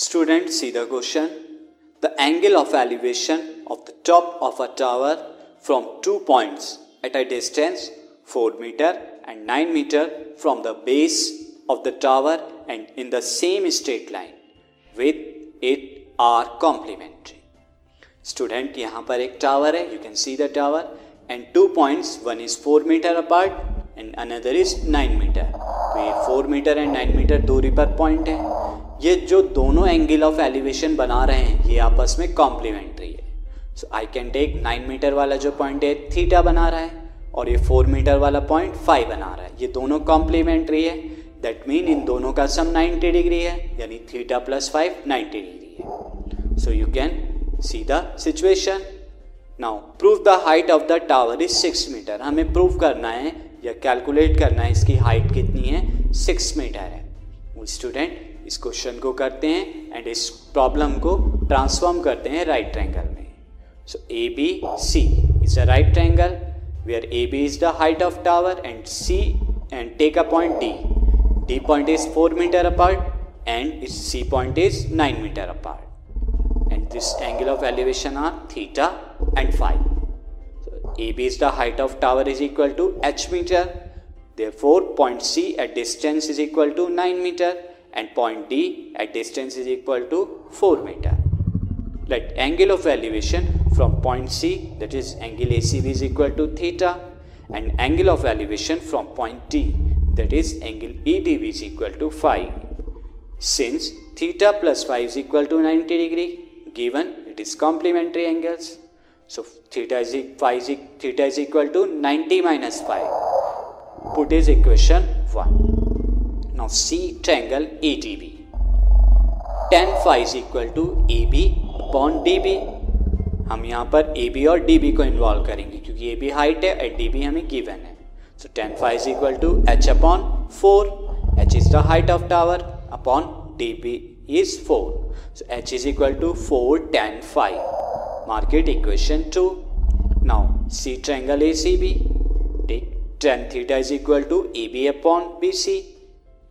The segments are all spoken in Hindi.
Student, see the question. The angle of elevation of the top of a tower from two points at a distance 4 meter and 9 meter from the base of the tower and in the same straight line with it are complementary. Student, यहाँ पर एक tower है. You can see the tower and two points. One is 4 meter apart and another is 9 meter. तो ये 4 मीटर एंड 9 मीटर दूरी पर पॉइंट है ये जो दोनों एंगल ऑफ़ एलिवेशन बना रहे हैं, ये आपस में कॉम्प्लीमेंट्री है। So I can take 9 meter वाला जो पॉइंट है थीटा बना रहा है, और ये फोर मीटर वाला पॉइंट फाइव बना रहा है। ये दोनों कॉम्प्लीमेंट्री है। दैट मीन इन दोनों का सम 90 डिग्री है, यानी theta plus five ninety degree है। So you can see the situation now prove the height of the tower is six meter हमें प्रूव करना है या कैलकुलेट करना है इसकी हाइट कितनी है? सिक्स मीटर है। स्टूडेंट इस क्वेश्चन को करते हैं एंड इस प्रॉब्लम को ट्रांसफॉर्म करते हैं राइट ट्रायंगल में। So A B C is a right triangle where A B is the height of tower and C and take a point D D point is four meter apart and इस C point is nine meter apart and this angle of elevation are theta and five AB is the height of tower is equal to h meter. Therefore, point C at distance is equal to 9 meter. And point D at distance is equal to 4 meter. Let angle of elevation from point C that is angle ACB is equal to theta and angle of elevation from point D that is angle EDB is equal to phi. Since theta plus phi is equal to 90 degree given it is complementary angles so theta is, phi is, theta is equal to 90 minus phi. Put is equation 1. Now see triangle ADB. Tan phi is equal to AB upon DB. हम यहाँ पर ए बी और डी बी को इन्वॉल्व करेंगे क्योंकि ए बी हाइट है और डी बी हमें गिवन है so tan five is equal to H upon four H is the height of tower upon D B is four so H is equal to four tan five Mark it equation 2. Now see triangle ACB. Take tan theta is equal to AB upon BC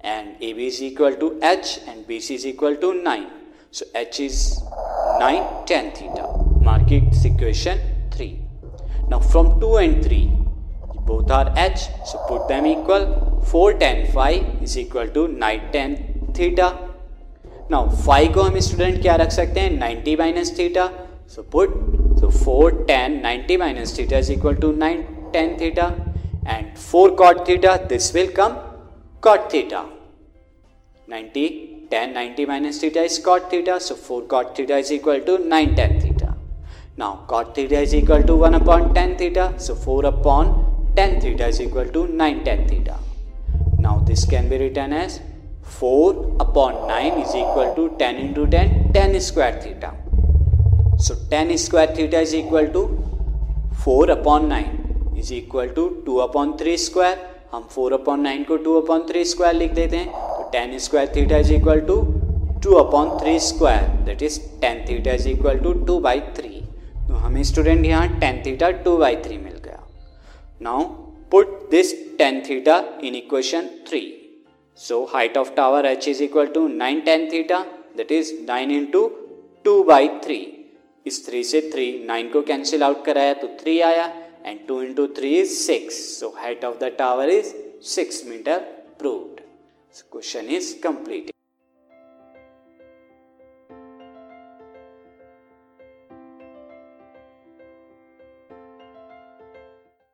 and AB is equal to H and BC is equal to 9. So H is 9 tan theta. Mark it equation 3. Now from 2 and 3 both are H so put them equal 4 tan phi is equal to 9 tan theta. Now phi को हम स्टूडेंट क्या रख सकते हैं 90 minus theta So put so 4 tan 90 minus theta is equal to 9 tan theta and 4 cot theta this will come cot theta 90 tan 90 minus theta is cot theta so 4 cot theta is equal to 9 tan theta now cot theta is equal to 1 upon tan theta so 4 upon tan theta is equal to 9 tan theta now this can be written as 4 upon 9 is equal to 10 into 10 10 square theta So tan square theta is equal to 4 upon 9 is equal to 2 upon 3 square. हम फोर अपॉन नाइन को टू अपॉन थ्री स्क्वायर लिख देते हैं। तो tan square theta is equal to two upon three square that is tan theta is equal to two by three तो हमें स्टूडेंट यहाँ tan theta two by three मिल गया। Now put this tan theta in equation three so height of tower H is equal to nine tan theta that is nine into two by three इस थ्री से थ्री नाइन को कैंसिल आउट कराया तो थ्री आया। and 2 into 3 is 6 so height of the tower is 6 meter proved so question is completed.